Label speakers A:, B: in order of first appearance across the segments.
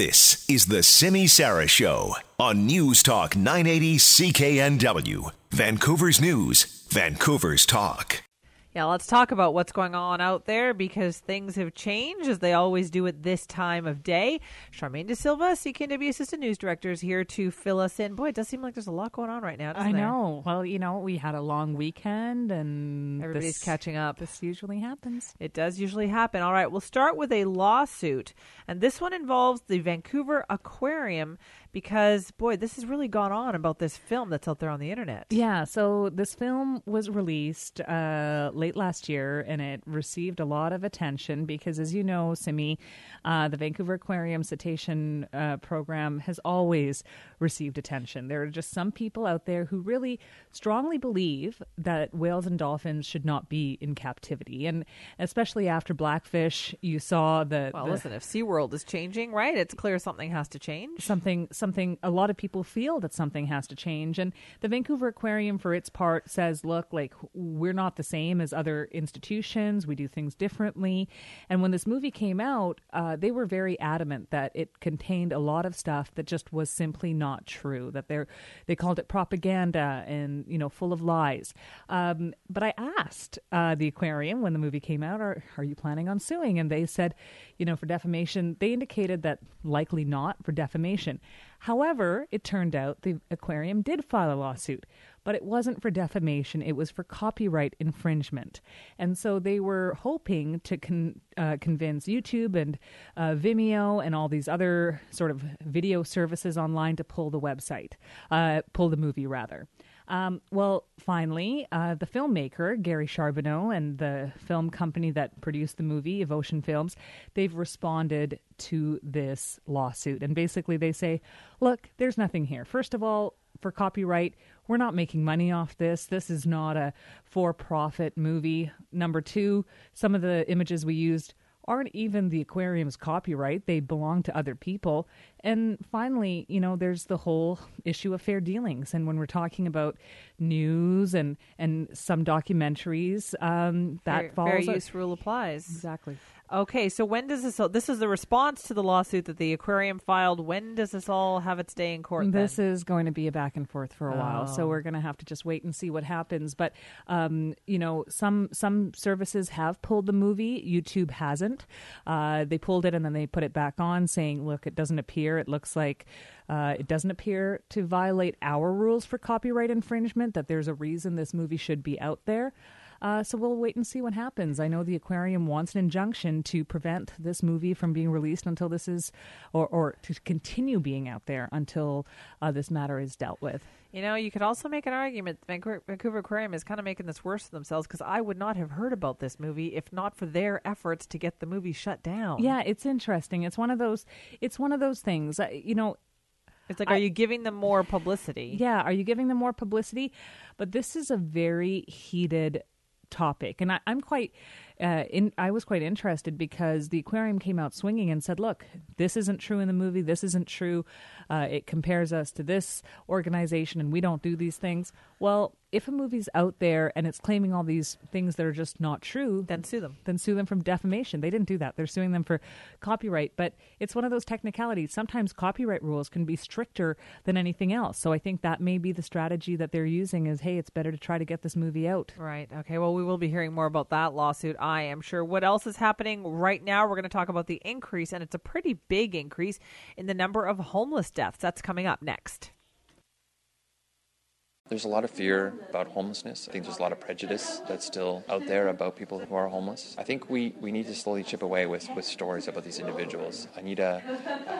A: This is the Simi Sara Show on News Talk 980 CKNW, Vancouver's News, Vancouver's Talk.
B: Yeah, let's talk about what's going on out there because things have changed as they always do at this time of day. Charmaine De Silva, CKNW Assistant News Director, is here to fill us in. Boy, it does seem like there's a lot going on right now.
C: I know. There? Well, you know, we had a long weekend and
B: everybody's
C: this,
B: catching up.
C: This usually happens.
B: It does usually happen. All right, we'll start with a lawsuit, and this one involves the Vancouver Aquarium because boy, this has really gone on about this film that's out there on the internet.
C: Yeah, so this film was released uh, late last year, and it received a lot of attention because, as you know, Simi, uh, the Vancouver Aquarium Cetacean uh, Program has always received attention. There are just some people out there who really strongly believe that whales and dolphins should not be in captivity, and especially after Blackfish, you saw that.
B: Well,
C: the,
B: listen, if SeaWorld is changing, right? It's clear something has to change.
C: Something something a lot of people feel that something has to change and the Vancouver Aquarium for its part says look like we're not the same as other institutions. We do things differently. And when this movie came out uh, they were very adamant that it contained a lot of stuff that just was simply not true that they they called it propaganda and you know full of lies. Um, but I asked uh, the aquarium when the movie came out are, are you planning on suing? And they said you know for defamation they indicated that likely not for defamation However, it turned out the aquarium did file a lawsuit, but it wasn't for defamation, it was for copyright infringement. And so they were hoping to con- uh, convince YouTube and uh, Vimeo and all these other sort of video services online to pull the website, uh, pull the movie rather. Um, well, finally, uh, the filmmaker, Gary Charbonneau, and the film company that produced the movie, Evotion Films, they've responded to this lawsuit. And basically, they say, look, there's nothing here. First of all, for copyright, we're not making money off this. This is not a for profit movie. Number two, some of the images we used aren't even the aquarium's copyright. They belong to other people. And finally, you know, there's the whole issue of fair dealings. And when we're talking about news and, and some documentaries, um, that
B: fair,
C: follows.
B: Fair use rule applies.
C: Exactly.
B: Okay, so when does this? All, This is the response to the lawsuit that the aquarium filed. When does this all have its day in court?
C: This
B: then?
C: is going to be a back and forth for a oh. while, so oh. we're going to have to just wait and see what happens. But um, you know, some some services have pulled the movie. YouTube hasn't. Uh, they pulled it and then they put it back on, saying, "Look, it doesn't appear. It looks like." Uh, it doesn't appear to violate our rules for copyright infringement, that there's a reason this movie should be out there. Uh, so we'll wait and see what happens. I know the aquarium wants an injunction to prevent this movie from being released until this is, or, or to continue being out there until uh, this matter is dealt with.
B: You know, you could also make an argument Vancouver, Vancouver Aquarium is kind of making this worse for themselves because I would not have heard about this movie if not for their efforts to get the movie shut down.
C: Yeah, it's interesting. It's one of those. It's one of those things. Uh, you know,
B: it's like, are you giving them more publicity?
C: Yeah, are you giving them more publicity? But this is a very heated topic, and I, am quite uh, in, I was quite interested because the aquarium came out swinging and said, "Look, this isn't true in the movie. This isn't true. Uh, it compares us to this organization, and we don't do these things." Well, if a movie's out there and it's claiming all these things that are just not true,
B: then sue them.
C: Then sue them from defamation. They didn't do that. They're suing them for copyright. But it's one of those technicalities. Sometimes copyright rules can be stricter than anything else. So I think that may be the strategy that they're using is, hey, it's better to try to get this movie out.
B: Right. Okay. Well, we will be hearing more about that lawsuit. I am sure. What else is happening right now? We're going to talk about the increase, and it's a pretty big increase in the number of homeless deaths. That's coming up next.
D: There's a lot of fear about homelessness. I think there's a lot of prejudice that's still out there about people who are homeless. I think we, we need to slowly chip away with, with stories about these individuals. Anita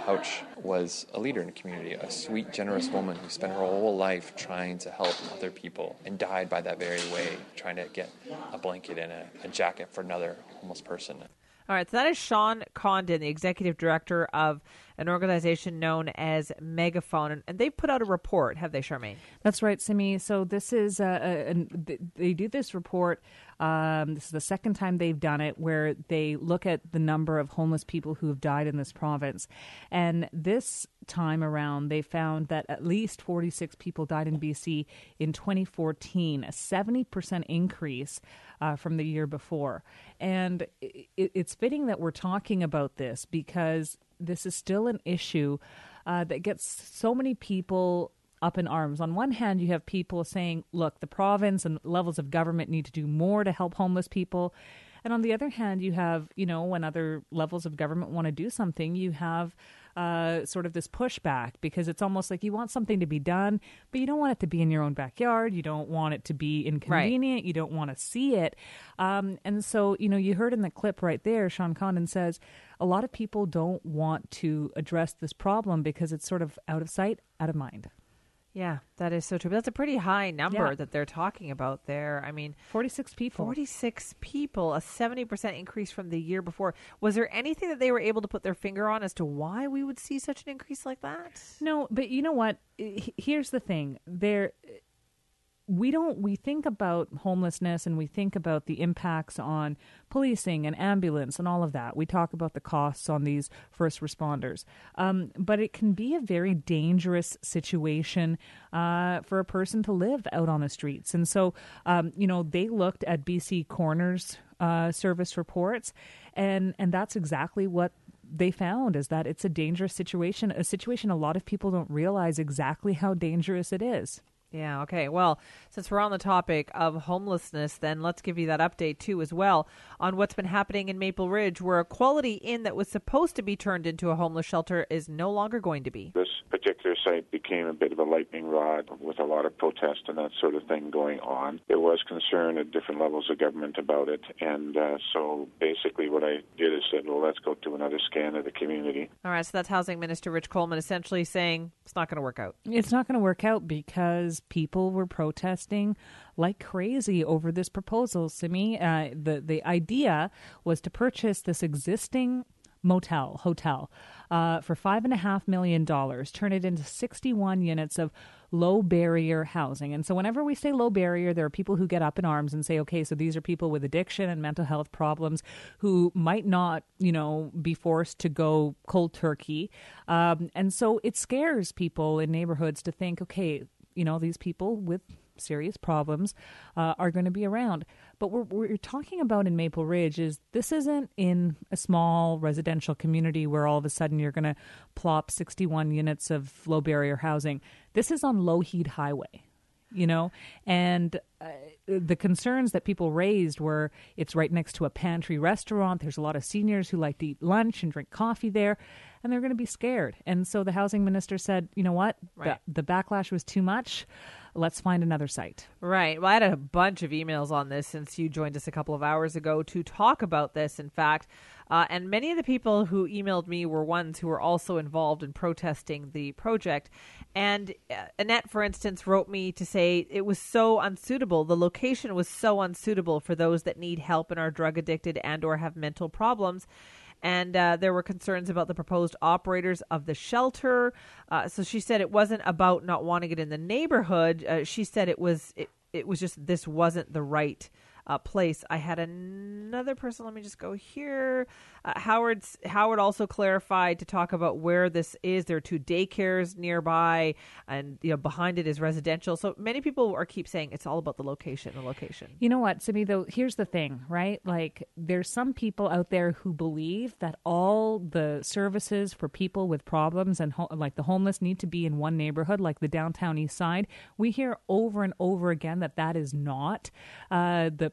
D: Houch was a leader in the community, a sweet, generous woman who spent her whole life trying to help other people and died by that very way, trying to get a blanket and a, a jacket for another homeless person.
B: All right, so that is Sean Condon, the executive director of an organization known as Megaphone, and they've put out a report, have they, Charmaine?
C: That's right, Simi. So this is uh, a, a, they do this report Um, this is the second time they've done it where they look at the number of homeless people who have died in this province. And this time around, they found that at least 46 people died in BC in 2014, a 70% increase uh, from the year before. And it, it's fitting that we're talking about this because this is still an issue uh, that gets so many people up in arms. On one hand, you have people saying, look, the province and levels of government need to do more to help homeless people. And on the other hand, you have, you know, when other levels of government want to do something, you have uh, sort of this pushback because it's almost like you want something to be done, but you don't want it to be in your own backyard. You don't want it to be inconvenient. Right. You don't want to see it. Um, and so, you know, you heard in the clip right there, Sean Condon says a lot of people don't want to address this problem because it's sort of out of sight, out of mind.
B: Yeah, that is so true. But that's a pretty high number yeah. that they're talking about there. I mean,
C: 46 people.
B: 46 people, a 70% increase from the year before. Was there anything that they were able to put their finger on as to why we would see such an increase like that?
C: No, but you know what? Here's the thing. There we don't we think about homelessness and we think about the impacts on policing and ambulance and all of that. We talk about the costs on these first responders. Um, but it can be a very dangerous situation uh, for a person to live out on the streets. And so um, you know they looked at bc coroner's uh, service reports and and that's exactly what they found is that it's a dangerous situation a situation a lot of people don't realize exactly how dangerous it is
B: yeah, okay. Well, since we're on the topic of homelessness, then let's give you that update too, as well, on what's been happening in Maple Ridge, where a quality inn that was supposed to be turned into a homeless shelter is no longer going to be.
E: This particular site became a bit of a lightning rod with a lot of protest and that sort of thing going on. There was concern at different levels of government about it, and uh, so basically what I did is said, well, let's go to another scan of the community.
B: All right, so that's Housing Minister Rich Coleman essentially saying it's not going to work out.
C: It's not going to work out because people were protesting like crazy over this proposal, Simi. Uh, the, the idea was to purchase this existing motel, hotel, uh, for $5.5 million, turn it into 61 units of low barrier housing. And so, whenever we say low barrier, there are people who get up in arms and say, okay, so these are people with addiction and mental health problems who might not, you know, be forced to go cold turkey. Um, and so, it scares people in neighborhoods to think, okay, you know, these people with serious problems uh, are going to be around. But what we're talking about in Maple Ridge is this isn't in a small residential community where all of a sudden you're going to plop 61 units of low barrier housing. This is on Lougheed Highway you know and uh, the concerns that people raised were it's right next to a pantry restaurant there's a lot of seniors who like to eat lunch and drink coffee there and they're going to be scared. And so the housing minister said, you know what? Right. The, the backlash was too much. Let's find another site.
B: Right. Well, I had a bunch of emails on this since you joined us a couple of hours ago to talk about this, in fact. Uh, and many of the people who emailed me were ones who were also involved in protesting the project. And uh, Annette, for instance, wrote me to say it was so unsuitable. The location was so unsuitable for those that need help and are drug addicted and or have mental problems and uh, there were concerns about the proposed operators of the shelter. Uh, so she said it wasn't about not wanting it in the neighborhood. Uh, she said it was it, it was just this wasn't the right uh, place. I had another person. Let me just go here. Uh, Howard's Howard also clarified to talk about where this is. There are two daycares nearby, and you know behind it is residential. So many people are keep saying it's all about the location. The location.
C: You know what, Simi? Though here's the thing, right? Like there's some people out there who believe that all the services for people with problems and ho- like the homeless need to be in one neighborhood, like the downtown east side. We hear over and over again that that is not uh, the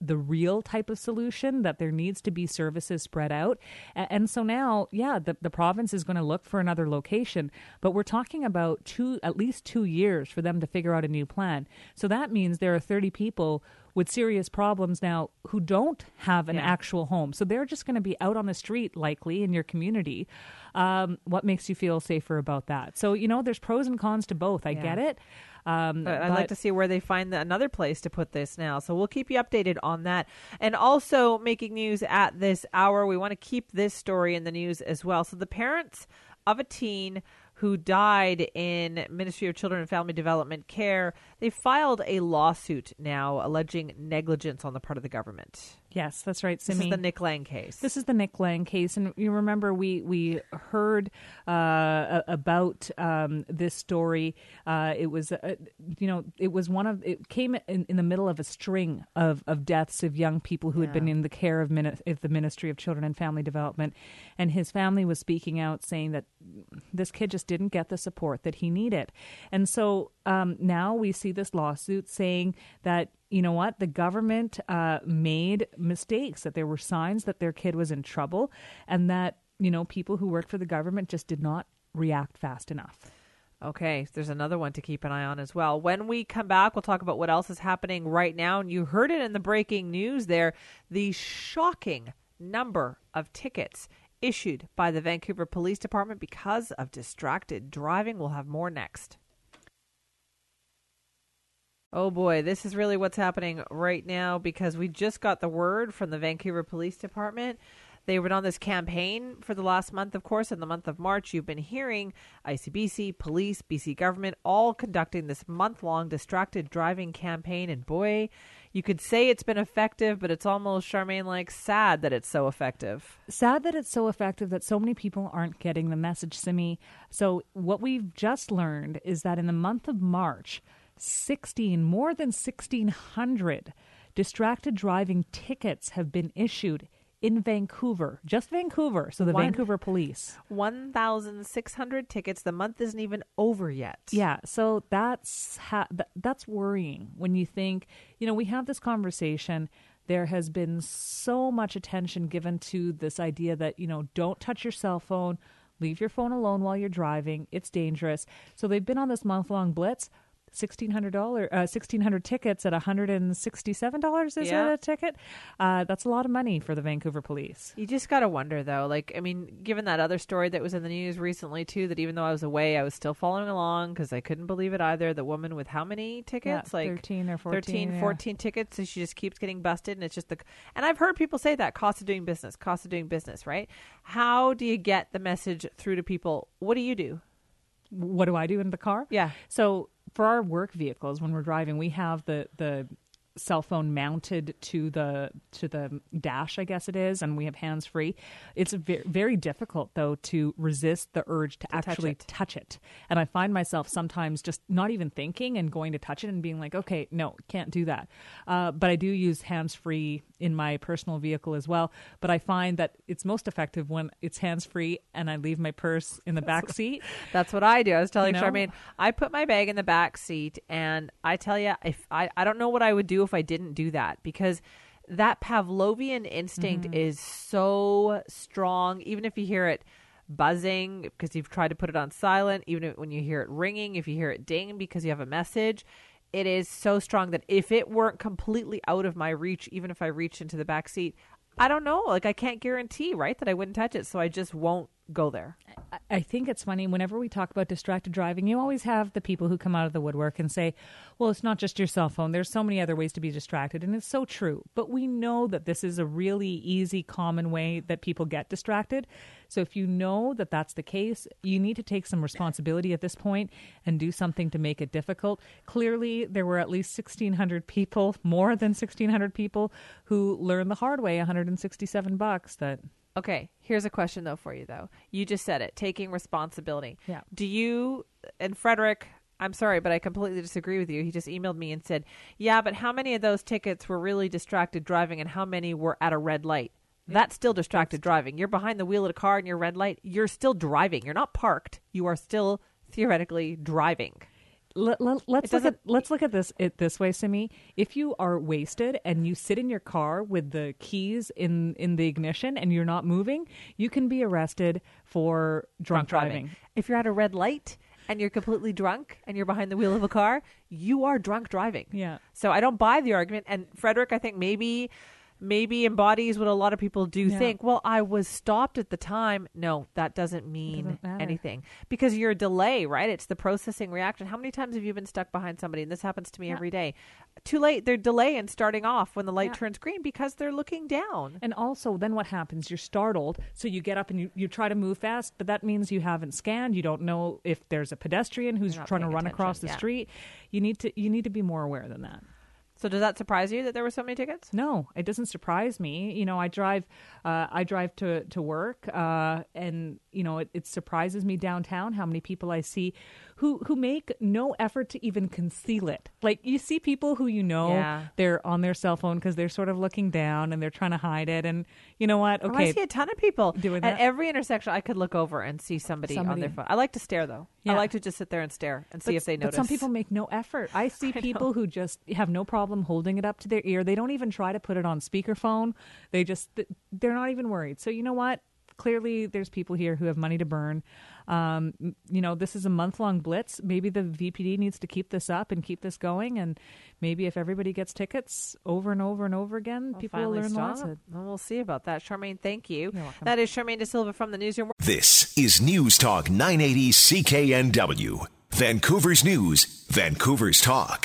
C: the real type of solution that there needs to be services spread out. And so now yeah the, the province is going to look for another location but we're talking about two at least two years for them to figure out a new plan. So that means there are 30 people with serious problems now who don't have an yeah. actual home. So they're just going to be out on the street likely in your community. Um, what makes you feel safer about that? So you know there's pros and cons to both. I yeah. get it.
B: Um, but I'd but, like to see where they find the, another place to put this now. So we'll keep you updated on that. And also making news at this hour, we want to keep this story in the news as well. So the parents of a teen who died in Ministry of Children and Family Development care. They filed a lawsuit now alleging negligence on the part of the government.
C: Yes, that's right,
B: This
C: Simi.
B: is the Nick Lang case.
C: This is the Nick Lang case, and you remember we we heard uh, about um, this story. Uh, it was, uh, you know, it was one of it came in, in the middle of a string of, of deaths of young people who had been in the care of, Mini- of the Ministry of Children and Family Development, and his family was speaking out, saying that this kid just didn't get the support that he needed, and so um, now we see this lawsuit saying that you know what? The government uh, made mistakes, that there were signs that their kid was in trouble, and that, you know, people who work for the government just did not react fast enough.
B: Okay, there's another one to keep an eye on as well. When we come back, we'll talk about what else is happening right now. And you heard it in the breaking news there the shocking number of tickets issued by the Vancouver Police Department because of distracted driving. We'll have more next. Oh boy, this is really what's happening right now because we just got the word from the Vancouver Police Department. They were on this campaign for the last month, of course. In the month of March, you've been hearing ICBC, police, BC government all conducting this month long distracted driving campaign. And boy, you could say it's been effective, but it's almost, Charmaine, like sad that it's so effective.
C: Sad that it's so effective that so many people aren't getting the message, Simi. So, what we've just learned is that in the month of March, 16, more than 1,600 distracted driving tickets have been issued in Vancouver, just Vancouver. So, the
B: One-
C: Vancouver police.
B: 1,600 tickets. The month isn't even over yet.
C: Yeah, so that's ha- th- that's worrying when you think, you know, we have this conversation. There has been so much attention given to this idea that, you know, don't touch your cell phone, leave your phone alone while you're driving. It's dangerous. So they've been on this month-long blitz. Sixteen hundred dollar, uh, sixteen hundred tickets at one hundred and sixty-seven dollars. Is
B: Yeah.
C: it a ticket? Uh, that's a lot of money for the Vancouver police.
B: You just got to wonder, though. Like, I mean, given that other story that was in the news recently, too, that even though I was away, I was still following along because I couldn't believe it either. The woman with how many tickets? like
C: 13 or 14,
B: 13,
C: yeah.
B: 14 tickets. And she just keeps getting busted. And it's just the. And I've heard people say that cost of doing business, cost of doing business, right? How do you get the message through to people? What do you do?
C: what do I do in the car?
B: Yeah.
C: So for our work vehicles, when we're driving, we have the the cell phone mounted to the to the dash, I guess it is, and we have hands free. It's ve- very difficult though to resist the urge to,
B: touch
C: actually
B: it.
C: touch it. And I find myself sometimes just not even thinking and going to touch it and being like, okay, no, can't do that. Uh, but I do use hands free in my personal vehicle as well. But I find that it's most effective when it's hands free and I leave my purse in the back seat.
B: That's what I do. I was telling
C: You know?
B: Charmaine, I put my bag in the back seat, and I tell you, if I, I don't know what I would do if I didn't do that because that Pavlovian instinct
C: Mm-hmm.
B: is so strong. Even if you hear it buzzing because you've tried to put it on silent, even when you hear it ringing, if you hear it ding because you have a message. It is so strong that if it weren't completely out of my reach, even if I reached into the back seat, I don't know. Like I can't guarantee, right, that I wouldn't touch it. So I just won't go there.
C: I- I think it's funny whenever we talk about distracted driving, you always have the people who come out of the woodwork and say, "Well, it's not just your cell phone. There's so many other ways to be distracted." And it's so true. But we know that this is a really easy common way that people get distracted. So if you know that that's the case, you need to take some responsibility at this point and do something to make it difficult. Clearly, there were at least 1600 people, more than 1600 people who learned the hard way, 167 bucks that
B: Okay, here's a question though for you though. You just said it, taking responsibility.
C: Yeah.
B: Do you and Frederick, I'm sorry, but I completely disagree with you. He just emailed me and said, "Yeah, but how many of those tickets were really distracted driving and how many were at a red light?" That's still distracted driving. You're behind the wheel of a car and your red light. You're still driving. You're not parked. You are still theoretically driving.
C: Let, let, let's look at let's look at this it this way, Simi. If you are wasted and you sit in your car with the keys in in the ignition and you're not moving, you can be arrested for drunk, driving.
B: If you're at a red light and you're completely drunk and you're behind the wheel of a car, you are drunk driving.
C: Yeah.
B: So I don't buy the argument. And Frederick, I think maybe maybe embodies what a lot of people do
C: Yeah.
B: think. Well, I was stopped at the time. No, that doesn't mean
C: Doesn't
B: anything because you're a delay, right? It's the processing reaction. How many times have you been stuck behind somebody? And this happens to me
C: Yeah.
B: every day. Too late. They're delaying starting off when the light
C: Yeah.
B: turns green because they're looking down.
C: And also, then what happens? You're startled, so you get up and you, you try to move fast, but that means you haven't scanned. You don't know if there's a pedestrian who's trying to run across the street. You need to you need to be more aware than that.
B: So does that surprise you that there were so many tickets?
C: No, it doesn't surprise me. You know, I drive, uh, I drive to to work, uh, and you know, it, it surprises me downtown how many people I see who who make no effort to even conceal it. Like you see people who you know
B: Yeah.
C: they're on their cell phone because they're sort of looking down and they're trying to hide it. And you know what?
B: Oh,
C: Okay,
B: I see a ton of people
C: Doing
B: at
C: that.
B: every intersection. I could look over and see somebody, on their phone. I like to stare though. I like to just sit there and stare and see
C: but,
B: if they notice.
C: But some people make no effort. I see people who just have no problem holding it up to their ear. They don't even try to put it on speakerphone. They just they're not even worried. So you know what? Clearly, there's people here who have money to burn. Um, you know, this is a month long blitz. Maybe the VPD needs to keep this up and keep this going. And maybe if everybody gets tickets over and over and over again,
B: I'll
C: people will learn the
B: stop.
C: lesson.
B: Well, we'll see about that. Charmaine, thank you.
C: You're welcome.
B: That is Charmaine De Silva from the newsroom.
A: This is News Talk 980 CKNW, Vancouver's News, Vancouver's Talk.